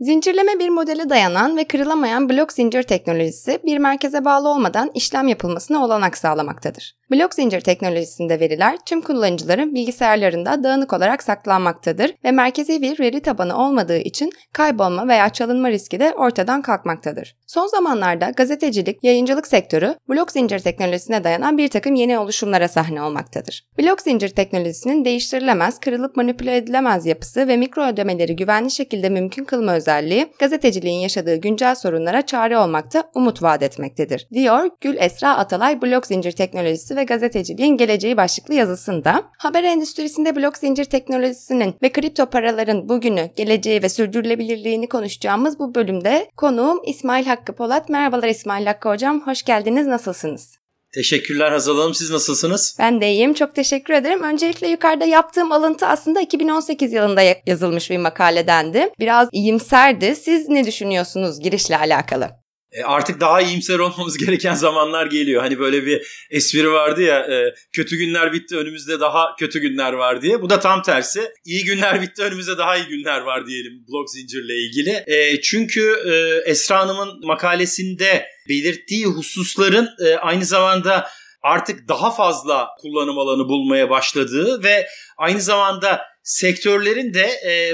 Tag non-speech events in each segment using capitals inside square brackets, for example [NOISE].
Zincirleme bir modele dayanan ve kırılamayan blok zincir teknolojisi bir merkeze bağlı olmadan işlem yapılmasına olanak sağlamaktadır. Blok zincir teknolojisinde veriler tüm kullanıcıların bilgisayarlarında dağınık olarak saklanmaktadır ve merkezi bir veri tabanı olmadığı için kaybolma veya çalınma riski de ortadan kalkmaktadır. Son zamanlarda gazetecilik, yayıncılık sektörü blok zincir teknolojisine dayanan bir takım yeni oluşumlara sahne olmaktadır. Blok zincir teknolojisinin değiştirilemez, kırılıp manipüle edilemez yapısı ve mikro ödemeleri güvenli şekilde mümkün kılma özelliği gazeteciliğin yaşadığı güncel sorunlara çare olmakta, umut vaat etmektedir. Diyor Gül Esra Atalay blok zincir teknolojisi ve gazeteciliğin geleceği başlıklı yazısında. Haber endüstrisinde blok zincir teknolojisinin ve kripto paraların bugünü, geleceği ve sürdürülebilirliğini konuşacağımız bu bölümde konuğum İsmail Hakkı Polat. Merhabalar İsmail Hakkı Hocam, hoş geldiniz, nasılsınız? Teşekkürler Hazal Hanım. Siz nasılsınız? Ben de iyiyim. Çok teşekkür ederim. Öncelikle yukarıda yaptığım alıntı aslında 2018 yılında yazılmış bir makaledendi. Biraz iyimserdi. Siz ne düşünüyorsunuz girişle alakalı? E, artık daha iyimser [LAUGHS] olmamız gereken zamanlar geliyor. Hani böyle bir espri vardı ya e, kötü günler bitti önümüzde daha kötü günler var diye. Bu da tam tersi. İyi günler bitti önümüzde daha iyi günler var diyelim blok zincirle ilgili. E, çünkü Esra Hanım'ın makalesinde belirttiği hususların aynı zamanda artık daha fazla kullanım alanı bulmaya başladığı ve aynı zamanda sektörlerin de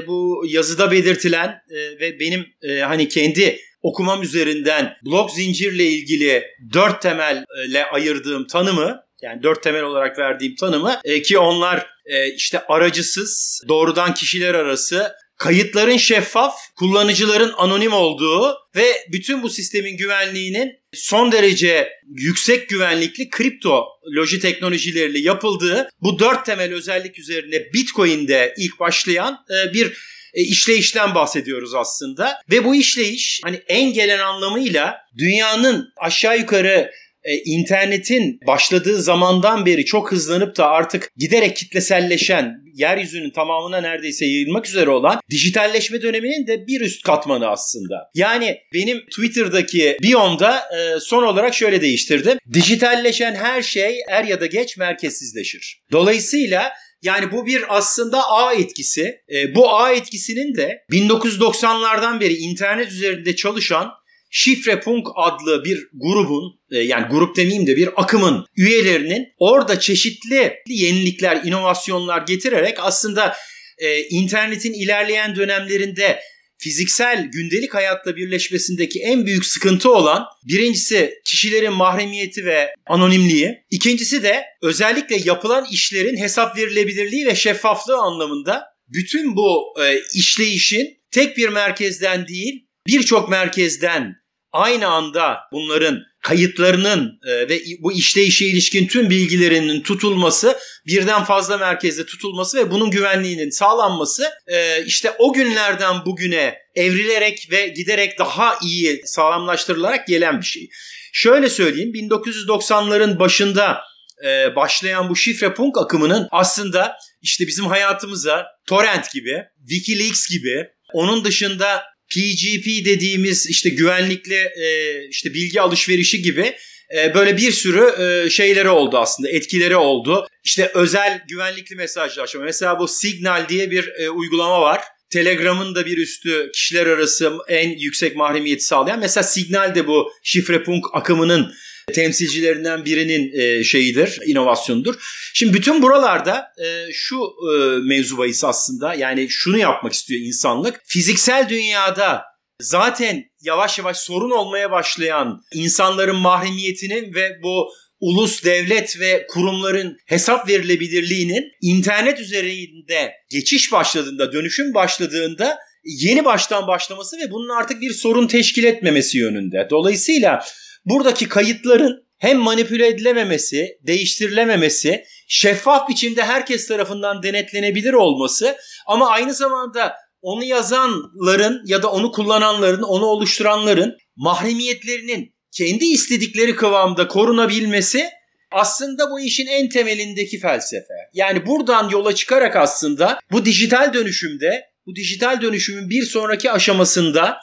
bu yazıda belirtilen ve benim hani kendi okumam üzerinden blok zincirle ilgili dört temelle ayırdığım tanımı yani dört temel olarak verdiğim tanımı e, ki onlar e, işte aracısız, doğrudan kişiler arası, kayıtların şeffaf, kullanıcıların anonim olduğu ve bütün bu sistemin güvenliğinin son derece yüksek güvenlikli kripto loji teknolojileriyle yapıldığı bu dört temel özellik üzerine Bitcoin'de ilk başlayan e, bir e, işleyişten bahsediyoruz aslında. Ve bu işleyiş hani en gelen anlamıyla dünyanın aşağı yukarı e, internetin başladığı zamandan beri çok hızlanıp da artık giderek kitleselleşen, yeryüzünün tamamına neredeyse yayılmak üzere olan dijitalleşme döneminin de bir üst katmanı aslında. Yani benim Twitter'daki biyomda e, son olarak şöyle değiştirdim. Dijitalleşen her şey er ya da geç merkezsizleşir. Dolayısıyla yani bu bir aslında ağ etkisi. E, bu ağ etkisinin de 1990'lardan beri internet üzerinde çalışan Şifrepunk adlı bir grubun e, yani grup demeyeyim de bir akımın üyelerinin orada çeşitli yenilikler, inovasyonlar getirerek aslında e, internetin ilerleyen dönemlerinde fiziksel gündelik hayatla birleşmesindeki en büyük sıkıntı olan birincisi kişilerin mahremiyeti ve anonimliği. İkincisi de özellikle yapılan işlerin hesap verilebilirliği ve şeffaflığı anlamında bütün bu e, işleyişin tek bir merkezden değil birçok merkezden aynı anda bunların kayıtlarının e, ve bu işleyişe ilişkin tüm bilgilerinin tutulması, birden fazla merkezde tutulması ve bunun güvenliğinin sağlanması e, işte o günlerden bugüne evrilerek ve giderek daha iyi sağlamlaştırılarak gelen bir şey. Şöyle söyleyeyim 1990'ların başında e, başlayan bu şifre punk akımının aslında işte bizim hayatımıza torrent gibi, Wikileaks gibi, onun dışında PGP dediğimiz işte güvenlikli e, işte bilgi alışverişi gibi e, böyle bir sürü e, şeyleri oldu aslında etkileri oldu. İşte özel güvenlikli mesajlaşma mesela bu Signal diye bir e, uygulama var. Telegram'ın da bir üstü kişiler arası en yüksek mahremiyeti sağlayan. Mesela Signal de bu şifrepunk akımının temsilcilerinden birinin e, şeyidir, inovasyonudur. Şimdi bütün buralarda e, şu e, mevzu aslında yani şunu yapmak istiyor insanlık. Fiziksel dünyada zaten yavaş yavaş sorun olmaya başlayan insanların mahremiyetinin ve bu ulus, devlet ve kurumların hesap verilebilirliğinin internet üzerinde geçiş başladığında, dönüşüm başladığında yeni baştan başlaması ve bunun artık bir sorun teşkil etmemesi yönünde. Dolayısıyla buradaki kayıtların hem manipüle edilememesi, değiştirilememesi, şeffaf biçimde herkes tarafından denetlenebilir olması ama aynı zamanda onu yazanların ya da onu kullananların, onu oluşturanların mahremiyetlerinin kendi istedikleri kıvamda korunabilmesi aslında bu işin en temelindeki felsefe. Yani buradan yola çıkarak aslında bu dijital dönüşümde, bu dijital dönüşümün bir sonraki aşamasında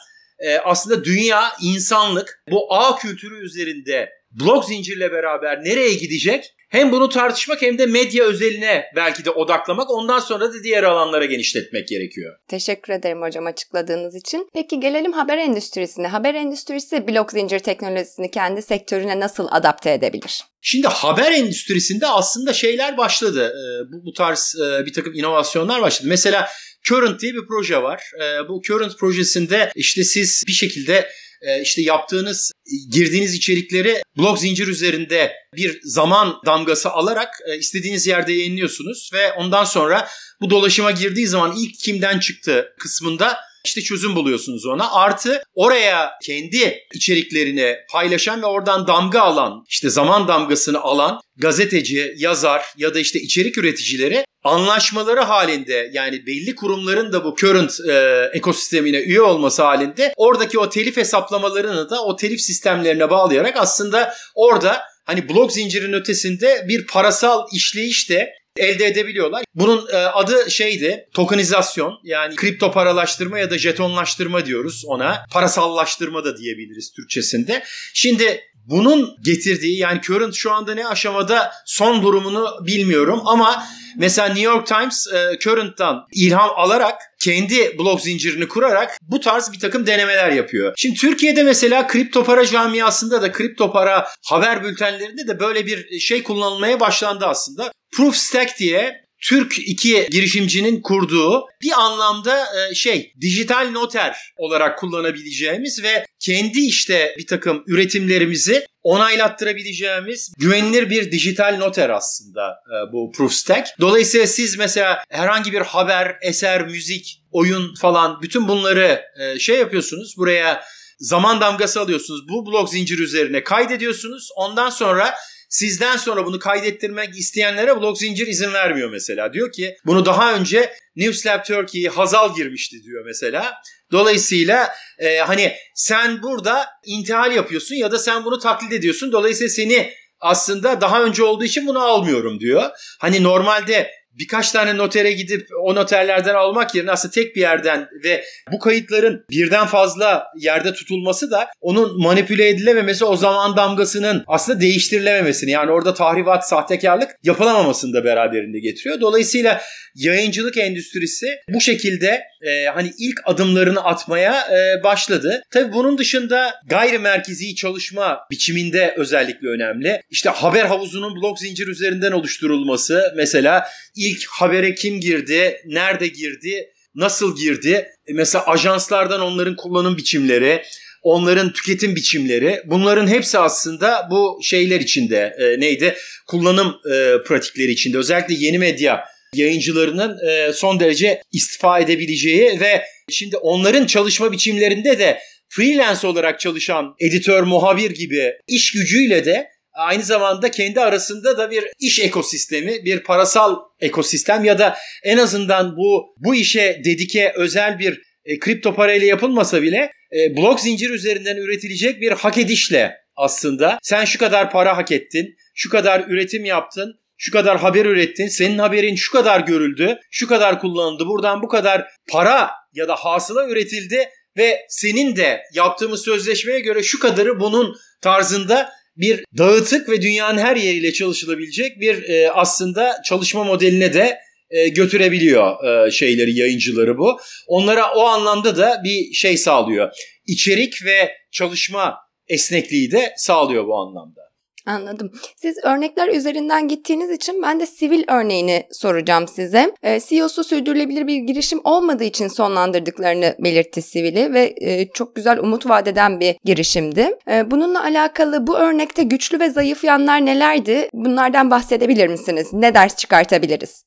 e, aslında dünya, insanlık bu ağ kültürü üzerinde blok zincirle beraber nereye gidecek? hem bunu tartışmak hem de medya özeline belki de odaklamak ondan sonra da diğer alanlara genişletmek gerekiyor. Teşekkür ederim hocam açıkladığınız için. Peki gelelim haber endüstrisine. Haber endüstrisi blok zincir teknolojisini kendi sektörüne nasıl adapte edebilir? Şimdi haber endüstrisinde aslında şeyler başladı. Ee, bu, bu tarz e, bir takım inovasyonlar başladı. Mesela Current diye bir proje var. Ee, bu Current projesinde işte siz bir şekilde e, işte yaptığınız, girdiğiniz içerikleri blok zincir üzerinde bir zaman damgası alarak e, istediğiniz yerde yayınlıyorsunuz ve ondan sonra bu dolaşıma girdiği zaman ilk kimden çıktı kısmında işte çözüm buluyorsunuz ona. Artı oraya kendi içeriklerini paylaşan ve oradan damga alan, işte zaman damgasını alan gazeteci, yazar ya da işte içerik üreticileri anlaşmaları halinde yani belli kurumların da bu current e, ekosistemine üye olması halinde oradaki o telif hesaplamalarını da o telif sistemlerine bağlayarak aslında orada hani blok zincirin ötesinde bir parasal işleyiş de elde edebiliyorlar. Bunun e, adı şeydi tokenizasyon yani kripto paralaştırma ya da jetonlaştırma diyoruz ona. Parasallaştırma da diyebiliriz Türkçesinde. Şimdi bunun getirdiği yani Current şu anda ne aşamada son durumunu bilmiyorum ama mesela New York Times e, Current'tan ilham alarak kendi blok zincirini kurarak bu tarz bir takım denemeler yapıyor. Şimdi Türkiye'de mesela kripto para camiasında da kripto para haber bültenlerinde de böyle bir şey kullanılmaya başlandı aslında. Proof Stack diye Türk iki girişimcinin kurduğu bir anlamda e, şey dijital noter olarak kullanabileceğimiz ve kendi işte bir takım üretimlerimizi onaylattırabileceğimiz güvenilir bir dijital noter aslında e, bu Proofstack. Dolayısıyla siz mesela herhangi bir haber, eser, müzik, oyun falan bütün bunları e, şey yapıyorsunuz. Buraya zaman damgası alıyorsunuz. Bu blok zincir üzerine kaydediyorsunuz. Ondan sonra Sizden sonra bunu kaydettirmek isteyenlere blok zincir izin vermiyor mesela. Diyor ki bunu daha önce Newslab Turkey Hazal girmişti diyor mesela. Dolayısıyla e, hani sen burada intihal yapıyorsun ya da sen bunu taklit ediyorsun. Dolayısıyla seni aslında daha önce olduğu için bunu almıyorum diyor. Hani normalde birkaç tane notere gidip o noterlerden almak yerine aslında tek bir yerden ve bu kayıtların birden fazla yerde tutulması da onun manipüle edilememesi o zaman damgasının aslında değiştirilememesini yani orada tahribat, sahtekarlık yapılamamasını da beraberinde getiriyor. Dolayısıyla yayıncılık endüstrisi bu şekilde e, hani ilk adımlarını atmaya e, başladı. Tabii bunun dışında gayrimerkezi çalışma biçiminde özellikle önemli. İşte haber havuzunun blok zincir üzerinden oluşturulması mesela ilk habere kim girdi, nerede girdi, nasıl girdi? E, mesela ajanslardan onların kullanım biçimleri, onların tüketim biçimleri bunların hepsi aslında bu şeyler içinde e, neydi? Kullanım e, pratikleri içinde özellikle yeni medya yayıncılarının e, son derece istifa edebileceği ve şimdi onların çalışma biçimlerinde de freelance olarak çalışan editör, muhabir gibi iş gücüyle de aynı zamanda kendi arasında da bir iş ekosistemi, bir parasal ekosistem ya da en azından bu bu işe dedike özel bir e, kripto parayla yapılmasa bile e, blok zincir üzerinden üretilecek bir hak edişle aslında sen şu kadar para hak ettin, şu kadar üretim yaptın, şu kadar haber ürettin, senin haberin şu kadar görüldü, şu kadar kullanıldı, buradan bu kadar para ya da hasıla üretildi ve senin de yaptığımız sözleşmeye göre şu kadarı bunun tarzında bir dağıtık ve dünyanın her yeriyle çalışılabilecek bir e, aslında çalışma modeline de e, götürebiliyor e, şeyleri yayıncıları bu. Onlara o anlamda da bir şey sağlıyor. İçerik ve çalışma esnekliği de sağlıyor bu anlamda. Anladım. Siz örnekler üzerinden gittiğiniz için ben de sivil örneğini soracağım size. E, CEO'su sürdürülebilir bir girişim olmadığı için sonlandırdıklarını belirtti Sivil'i ve e, çok güzel umut vadeden bir girişimdi. E, bununla alakalı bu örnekte güçlü ve zayıf yanlar nelerdi? Bunlardan bahsedebilir misiniz? Ne ders çıkartabiliriz?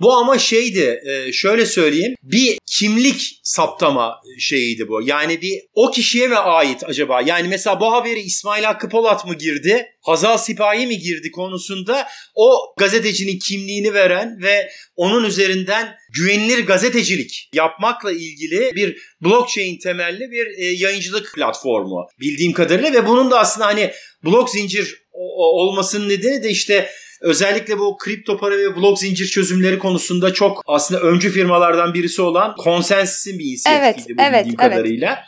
Bu ama şeydi e, şöyle söyleyeyim bir kimlik saptama şeyiydi bu. Yani bir o kişiye mi ait acaba? Yani mesela bu haberi İsmail Hakkı Polat mı girdi? Hazal Sipahi mi girdi konusunda o gazetecinin kimliğini veren ve onun üzerinden güvenilir gazetecilik yapmakla ilgili bir blockchain temelli bir e, yayıncılık platformu bildiğim kadarıyla ve bunun da aslında hani blok zincir olmasının nedeni de işte Özellikle bu kripto para ve blok zincir çözümleri konusunda çok aslında öncü firmalardan birisi olan Consensys'in bir inisiyatifiydi evet, bu evet, bildiğim evet. kadarıyla.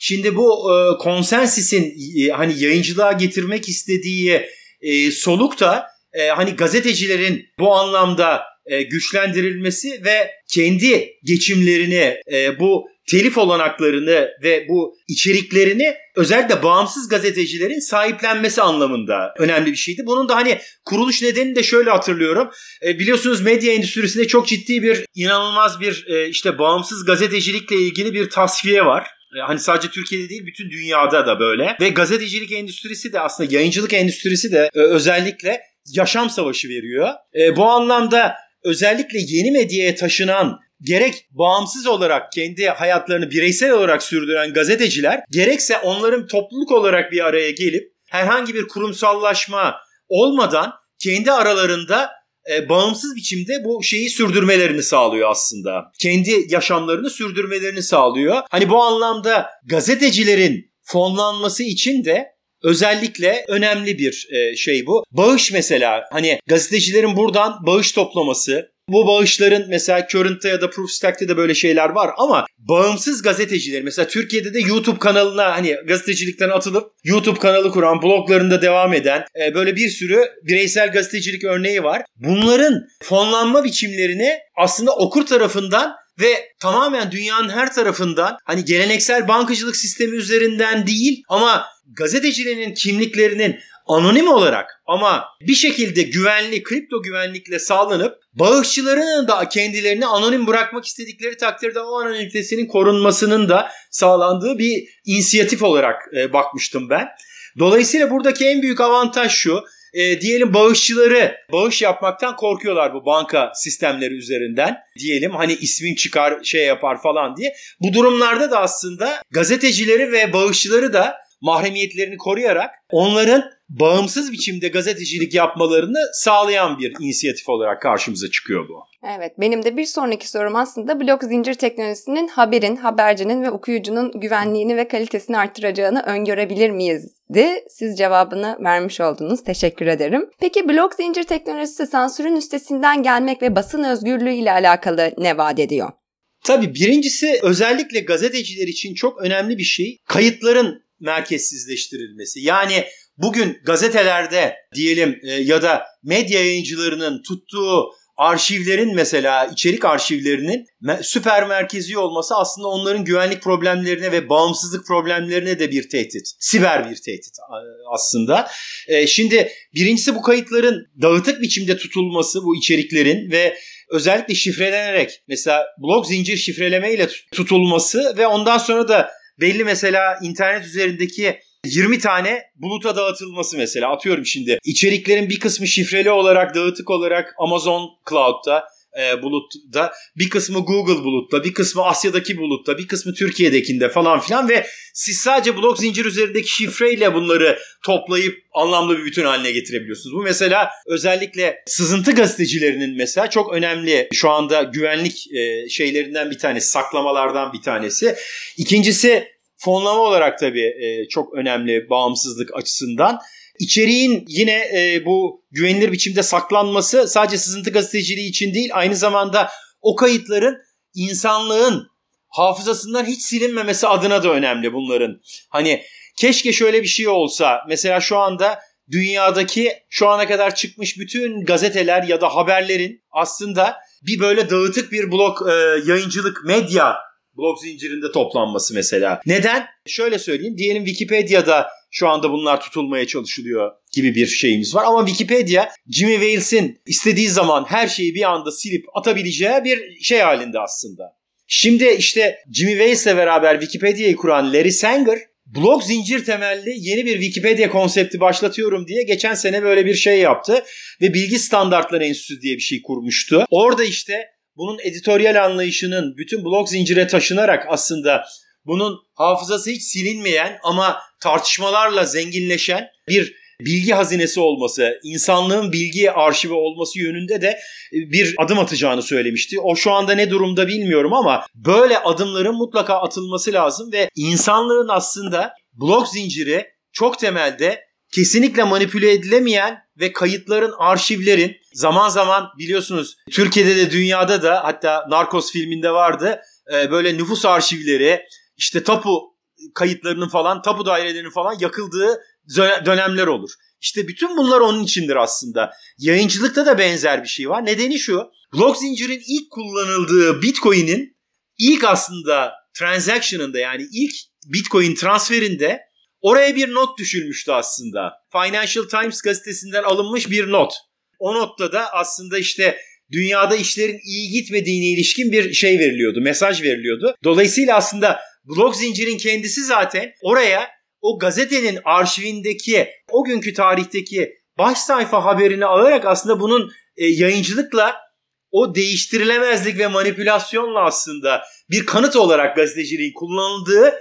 Şimdi bu e, Consensys'in e, hani yayıncılığa getirmek istediği e, soluk da e, hani gazetecilerin bu anlamda e, güçlendirilmesi ve kendi geçimlerini e, bu telif olanaklarını ve bu içeriklerini özellikle bağımsız gazetecilerin sahiplenmesi anlamında önemli bir şeydi. Bunun da hani kuruluş nedeni de şöyle hatırlıyorum. E, biliyorsunuz medya endüstrisinde çok ciddi bir inanılmaz bir e, işte bağımsız gazetecilikle ilgili bir tasfiye var. E, hani sadece Türkiye'de değil bütün dünyada da böyle. Ve gazetecilik endüstrisi de aslında yayıncılık endüstrisi de e, özellikle yaşam savaşı veriyor. E, bu anlamda özellikle yeni medyaya taşınan gerek bağımsız olarak kendi hayatlarını bireysel olarak sürdüren gazeteciler gerekse onların topluluk olarak bir araya gelip herhangi bir kurumsallaşma olmadan kendi aralarında e, bağımsız biçimde bu şeyi sürdürmelerini sağlıyor aslında. Kendi yaşamlarını sürdürmelerini sağlıyor. Hani bu anlamda gazetecilerin fonlanması için de özellikle önemli bir e, şey bu. Bağış mesela hani gazetecilerin buradan bağış toplaması, bu bağışların mesela Current'ta ya da Proofstack'te de böyle şeyler var ama bağımsız gazeteciler mesela Türkiye'de de YouTube kanalına hani gazetecilikten atılıp YouTube kanalı kuran, bloglarında devam eden e, böyle bir sürü bireysel gazetecilik örneği var. Bunların fonlanma biçimlerini aslında okur tarafından ve tamamen dünyanın her tarafından hani geleneksel bankacılık sistemi üzerinden değil ama gazetecilerin kimliklerinin anonim olarak ama bir şekilde güvenli, kripto güvenlikle sağlanıp bağışçıların da kendilerini anonim bırakmak istedikleri takdirde o anonimitesinin korunmasının da sağlandığı bir inisiyatif olarak e, bakmıştım ben. Dolayısıyla buradaki en büyük avantaj şu. E, diyelim bağışçıları bağış yapmaktan korkuyorlar bu banka sistemleri üzerinden. Diyelim hani ismin çıkar şey yapar falan diye. Bu durumlarda da aslında gazetecileri ve bağışçıları da mahremiyetlerini koruyarak onların bağımsız biçimde gazetecilik yapmalarını sağlayan bir inisiyatif olarak karşımıza çıkıyor bu. Evet benim de bir sonraki sorum aslında blok zincir teknolojisinin haberin, habercinin ve okuyucunun güvenliğini ve kalitesini arttıracağını öngörebilir miyizdi? Siz cevabını vermiş oldunuz. Teşekkür ederim. Peki blok zincir teknolojisi sansürün üstesinden gelmek ve basın özgürlüğü ile alakalı ne vaat ediyor? Tabii birincisi özellikle gazeteciler için çok önemli bir şey. Kayıtların merkezsizleştirilmesi. Yani bugün gazetelerde diyelim e, ya da medya yayıncılarının tuttuğu arşivlerin mesela içerik arşivlerinin süper merkezi olması aslında onların güvenlik problemlerine ve bağımsızlık problemlerine de bir tehdit. Siber bir tehdit aslında. E, şimdi birincisi bu kayıtların dağıtık biçimde tutulması bu içeriklerin ve özellikle şifrelenerek mesela blok zincir şifrelemeyle tutulması ve ondan sonra da belli mesela internet üzerindeki 20 tane buluta dağıtılması mesela atıyorum şimdi içeriklerin bir kısmı şifreli olarak dağıtık olarak Amazon Cloud'da e, bulutta bir kısmı Google bulutta bir kısmı Asya'daki bulutta bir kısmı Türkiye'dekinde falan filan ve siz sadece blok zincir üzerindeki şifreyle bunları toplayıp anlamlı bir bütün haline getirebiliyorsunuz. Bu mesela özellikle sızıntı gazetecilerinin mesela çok önemli şu anda güvenlik e, şeylerinden bir tanesi saklamalardan bir tanesi. İkincisi fonlama olarak tabii e, çok önemli bağımsızlık açısından. İçeriğin yine e, bu güvenilir biçimde saklanması sadece sızıntı gazeteciliği için değil aynı zamanda o kayıtların insanlığın hafızasından hiç silinmemesi adına da önemli bunların. Hani keşke şöyle bir şey olsa mesela şu anda dünyadaki şu ana kadar çıkmış bütün gazeteler ya da haberlerin aslında bir böyle dağıtık bir blok e, yayıncılık medya blok zincirinde toplanması mesela. Neden? Şöyle söyleyeyim. Diyelim Wikipedia'da şu anda bunlar tutulmaya çalışılıyor gibi bir şeyimiz var. Ama Wikipedia Jimmy Wales'in istediği zaman her şeyi bir anda silip atabileceği bir şey halinde aslında. Şimdi işte Jimmy Wales'le beraber Wikipedia'yı kuran Larry Sanger blok zincir temelli yeni bir Wikipedia konsepti başlatıyorum diye geçen sene böyle bir şey yaptı ve Bilgi Standartları Enstitüsü diye bir şey kurmuştu. Orada işte bunun editoryal anlayışının bütün blok zincire taşınarak aslında bunun hafızası hiç silinmeyen ama tartışmalarla zenginleşen bir bilgi hazinesi olması, insanlığın bilgi arşivi olması yönünde de e, bir adım atacağını söylemişti. O şu anda ne durumda bilmiyorum ama böyle adımların mutlaka atılması lazım ve insanlığın aslında blok zinciri çok temelde kesinlikle manipüle edilemeyen ve kayıtların, arşivlerin zaman zaman biliyorsunuz Türkiye'de de dünyada da hatta Narcos filminde vardı e, böyle nüfus arşivleri işte tapu kayıtlarının falan tapu dairelerinin falan yakıldığı dönemler olur. İşte bütün bunlar onun içindir aslında. Yayıncılıkta da benzer bir şey var. Nedeni şu. Blok zincirin ilk kullanıldığı Bitcoin'in ilk aslında transaction'ında yani ilk Bitcoin transferinde oraya bir not düşülmüştü aslında. Financial Times gazetesinden alınmış bir not. O notta da aslında işte dünyada işlerin iyi gitmediğine ilişkin bir şey veriliyordu, mesaj veriliyordu. Dolayısıyla aslında blok zincirin kendisi zaten oraya o gazetenin arşivindeki o günkü tarihteki baş sayfa haberini alarak aslında bunun e, yayıncılıkla o değiştirilemezlik ve manipülasyonla aslında bir kanıt olarak gazeteciliğin kullanıldığı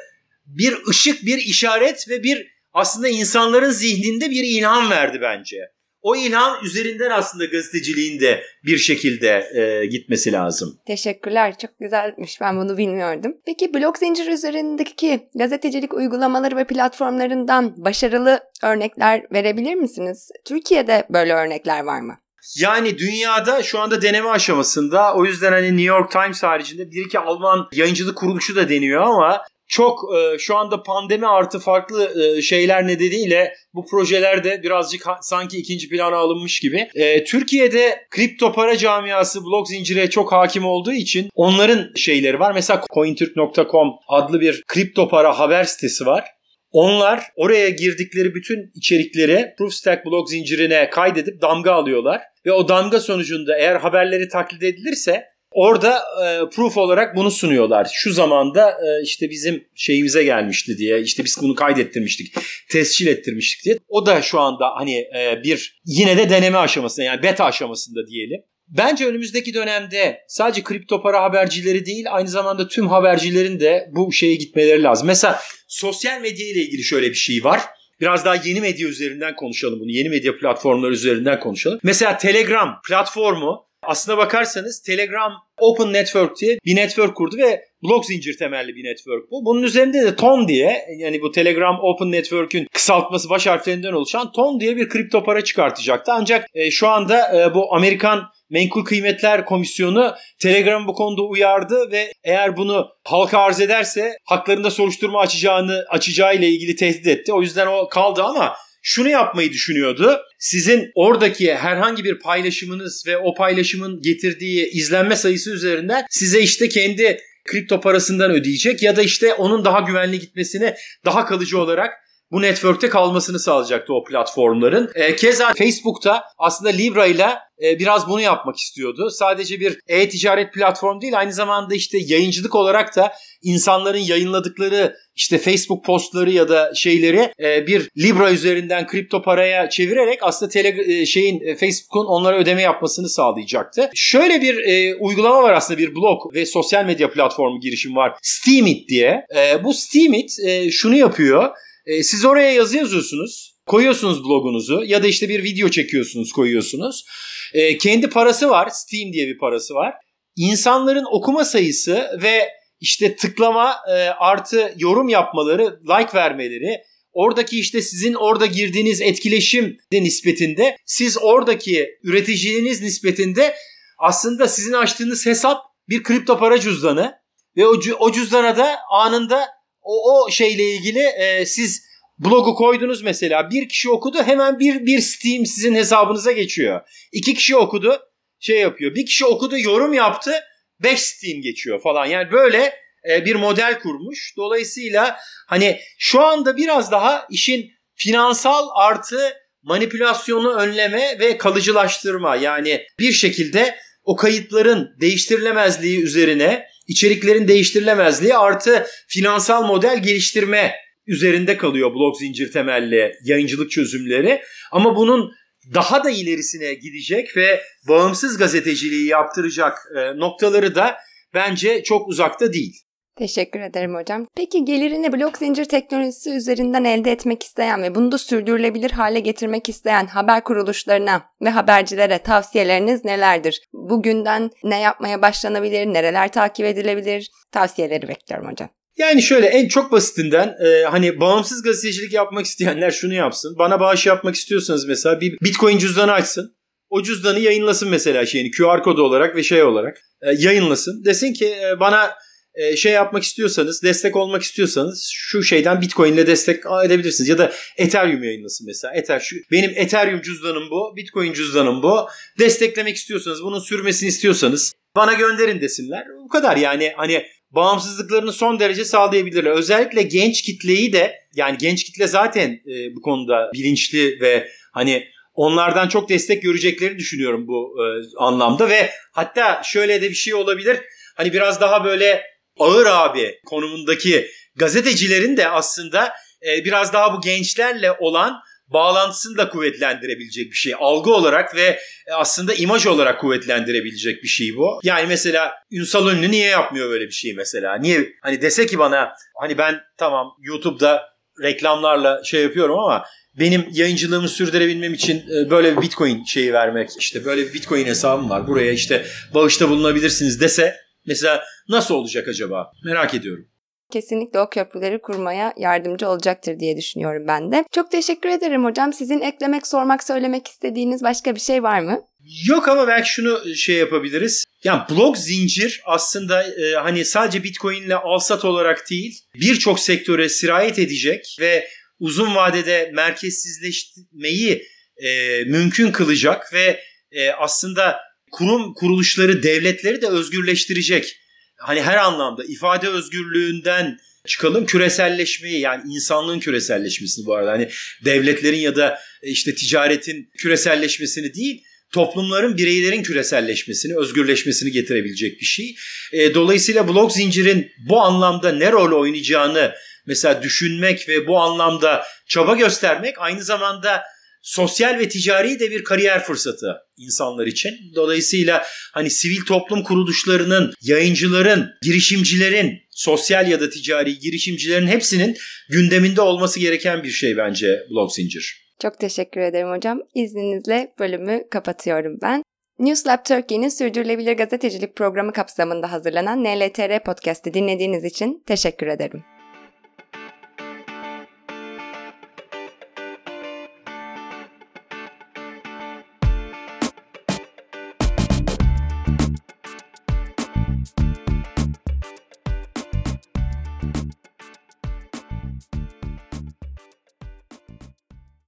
bir ışık, bir işaret ve bir aslında insanların zihninde bir ilham verdi bence o ilham üzerinden aslında gazeteciliğin de bir şekilde e, gitmesi lazım. Teşekkürler. Çok güzelmiş. Ben bunu bilmiyordum. Peki blok zincir üzerindeki gazetecilik uygulamaları ve platformlarından başarılı örnekler verebilir misiniz? Türkiye'de böyle örnekler var mı? Yani dünyada şu anda deneme aşamasında. O yüzden hani New York Times haricinde bir iki Alman yayıncılık kuruluşu da deniyor ama çok e, şu anda pandemi artı farklı e, şeyler nedeniyle bu projelerde birazcık ha, sanki ikinci plana alınmış gibi. E, Türkiye'de kripto para camiası blok zincire çok hakim olduğu için onların şeyleri var. Mesela cointürk.com adlı bir kripto para haber sitesi var. Onlar oraya girdikleri bütün içerikleri Proofstack blok zincirine kaydedip damga alıyorlar. Ve o damga sonucunda eğer haberleri taklit edilirse Orada e, proof olarak bunu sunuyorlar. Şu zamanda e, işte bizim şeyimize gelmişti diye işte biz bunu kaydettirmiştik, tescil ettirmiştik diye. O da şu anda hani e, bir yine de deneme aşamasında yani beta aşamasında diyelim. Bence önümüzdeki dönemde sadece kripto para habercileri değil aynı zamanda tüm habercilerin de bu şeye gitmeleri lazım. Mesela sosyal medya ile ilgili şöyle bir şey var. Biraz daha yeni medya üzerinden konuşalım bunu. Yeni medya platformları üzerinden konuşalım. Mesela Telegram platformu Aslına bakarsanız Telegram Open Network diye bir network kurdu ve blok zincir temelli bir network bu. Bunun üzerinde de TON diye yani bu Telegram Open Network'ün kısaltması baş harflerinden oluşan TON diye bir kripto para çıkartacaktı. Ancak e, şu anda e, bu Amerikan Menkul Kıymetler Komisyonu Telegram bu konuda uyardı ve eğer bunu halka arz ederse haklarında soruşturma açacağını açacağı ile ilgili tehdit etti. O yüzden o kaldı ama şunu yapmayı düşünüyordu. Sizin oradaki herhangi bir paylaşımınız ve o paylaşımın getirdiği izlenme sayısı üzerinden size işte kendi kripto parasından ödeyecek ya da işte onun daha güvenli gitmesini daha kalıcı olarak bu network'te kalmasını sağlayacaktı o platformların. E, keza Facebook'ta aslında Libra ile e, biraz bunu yapmak istiyordu. Sadece bir e-ticaret platform değil aynı zamanda işte yayıncılık olarak da insanların yayınladıkları işte Facebook postları ya da şeyleri e, bir Libra üzerinden kripto paraya çevirerek aslında tele, e, şeyin Facebook'un onlara ödeme yapmasını sağlayacaktı. Şöyle bir uygulama var aslında bir blog ve sosyal medya platformu girişim var. Steemit diye. Bu Steemit şunu yapıyor. E, siz oraya yazı yazıyorsunuz. Koyuyorsunuz blogunuzu ya da işte bir video çekiyorsunuz koyuyorsunuz. E, kendi parası var. Steam diye bir parası var. İnsanların okuma sayısı ve işte tıklama e, artı yorum yapmaları, like vermeleri, oradaki işte sizin orada girdiğiniz etkileşim de nispetinde siz oradaki üreticiliğiniz nispetinde aslında sizin açtığınız hesap bir kripto para cüzdanı ve o, o cüzdana da anında o, o şeyle ilgili e, siz blogu koydunuz mesela bir kişi okudu hemen bir bir Steam sizin hesabınıza geçiyor. İki kişi okudu şey yapıyor. Bir kişi okudu yorum yaptı 5 Steam geçiyor falan. Yani böyle e, bir model kurmuş. Dolayısıyla hani şu anda biraz daha işin finansal artı manipülasyonu önleme ve kalıcılaştırma yani bir şekilde o kayıtların değiştirilemezliği üzerine içeriklerin değiştirilemezliği artı finansal model geliştirme üzerinde kalıyor blok zincir temelli yayıncılık çözümleri. Ama bunun daha da ilerisine gidecek ve bağımsız gazeteciliği yaptıracak e, noktaları da bence çok uzakta değil. Teşekkür ederim hocam. Peki gelirini blok zincir teknolojisi üzerinden elde etmek isteyen ve bunu da sürdürülebilir hale getirmek isteyen haber kuruluşlarına ve habercilere tavsiyeleriniz nelerdir? Bugünden ne yapmaya başlanabilir, nereler takip edilebilir? Tavsiyeleri bekliyorum hocam. Yani şöyle en çok basitinden e, hani bağımsız gazetecilik yapmak isteyenler şunu yapsın. Bana bağış yapmak istiyorsanız mesela bir Bitcoin cüzdanı açsın. O cüzdanı yayınlasın mesela şeyini QR kodu olarak ve şey olarak e, yayınlasın. Desin ki e, bana e, şey yapmak istiyorsanız, destek olmak istiyorsanız şu şeyden Bitcoin ile destek edebilirsiniz. Ya da Ethereum yayınlasın mesela. Ether, şu, benim Ethereum cüzdanım bu, Bitcoin cüzdanım bu. Desteklemek istiyorsanız, bunun sürmesini istiyorsanız bana gönderin desinler. Bu kadar yani hani bağımsızlıklarını son derece sağlayabilirler. Özellikle genç kitleyi de yani genç kitle zaten e, bu konuda bilinçli ve hani onlardan çok destek göreceklerini düşünüyorum bu e, anlamda ve hatta şöyle de bir şey olabilir. Hani biraz daha böyle ağır abi konumundaki gazetecilerin de aslında e, biraz daha bu gençlerle olan bağlantısını da kuvvetlendirebilecek bir şey. Algı olarak ve aslında imaj olarak kuvvetlendirebilecek bir şey bu. Yani mesela Ünsal Ünlü niye yapmıyor böyle bir şey mesela? Niye hani dese ki bana hani ben tamam YouTube'da reklamlarla şey yapıyorum ama benim yayıncılığımı sürdürebilmem için e, böyle bir bitcoin şeyi vermek işte böyle bir bitcoin hesabım var buraya işte bağışta bulunabilirsiniz dese mesela nasıl olacak acaba merak ediyorum kesinlikle o köprüleri kurmaya yardımcı olacaktır diye düşünüyorum ben de. Çok teşekkür ederim hocam. Sizin eklemek, sormak, söylemek istediğiniz başka bir şey var mı? Yok ama belki şunu şey yapabiliriz. Yani blok zincir aslında e, hani sadece Bitcoin ile alsat olarak değil birçok sektöre sirayet edecek ve uzun vadede merkezsizleşmeyi e, mümkün kılacak ve e, aslında kurum kuruluşları devletleri de özgürleştirecek hani her anlamda ifade özgürlüğünden çıkalım küreselleşmeyi yani insanlığın küreselleşmesini bu arada hani devletlerin ya da e, işte ticaretin küreselleşmesini değil toplumların bireylerin küreselleşmesini, özgürleşmesini getirebilecek bir şey. E, dolayısıyla blok zincirin bu anlamda ne rol oynayacağını mesela düşünmek ve bu anlamda çaba göstermek aynı zamanda sosyal ve ticari de bir kariyer fırsatı insanlar için. Dolayısıyla hani sivil toplum kuruluşlarının, yayıncıların, girişimcilerin, sosyal ya da ticari girişimcilerin hepsinin gündeminde olması gereken bir şey bence blog zincir. Çok teşekkür ederim hocam. İzninizle bölümü kapatıyorum ben. Newslab Turkey'nin sürdürülebilir gazetecilik programı kapsamında hazırlanan NLTR podcast'i dinlediğiniz için teşekkür ederim.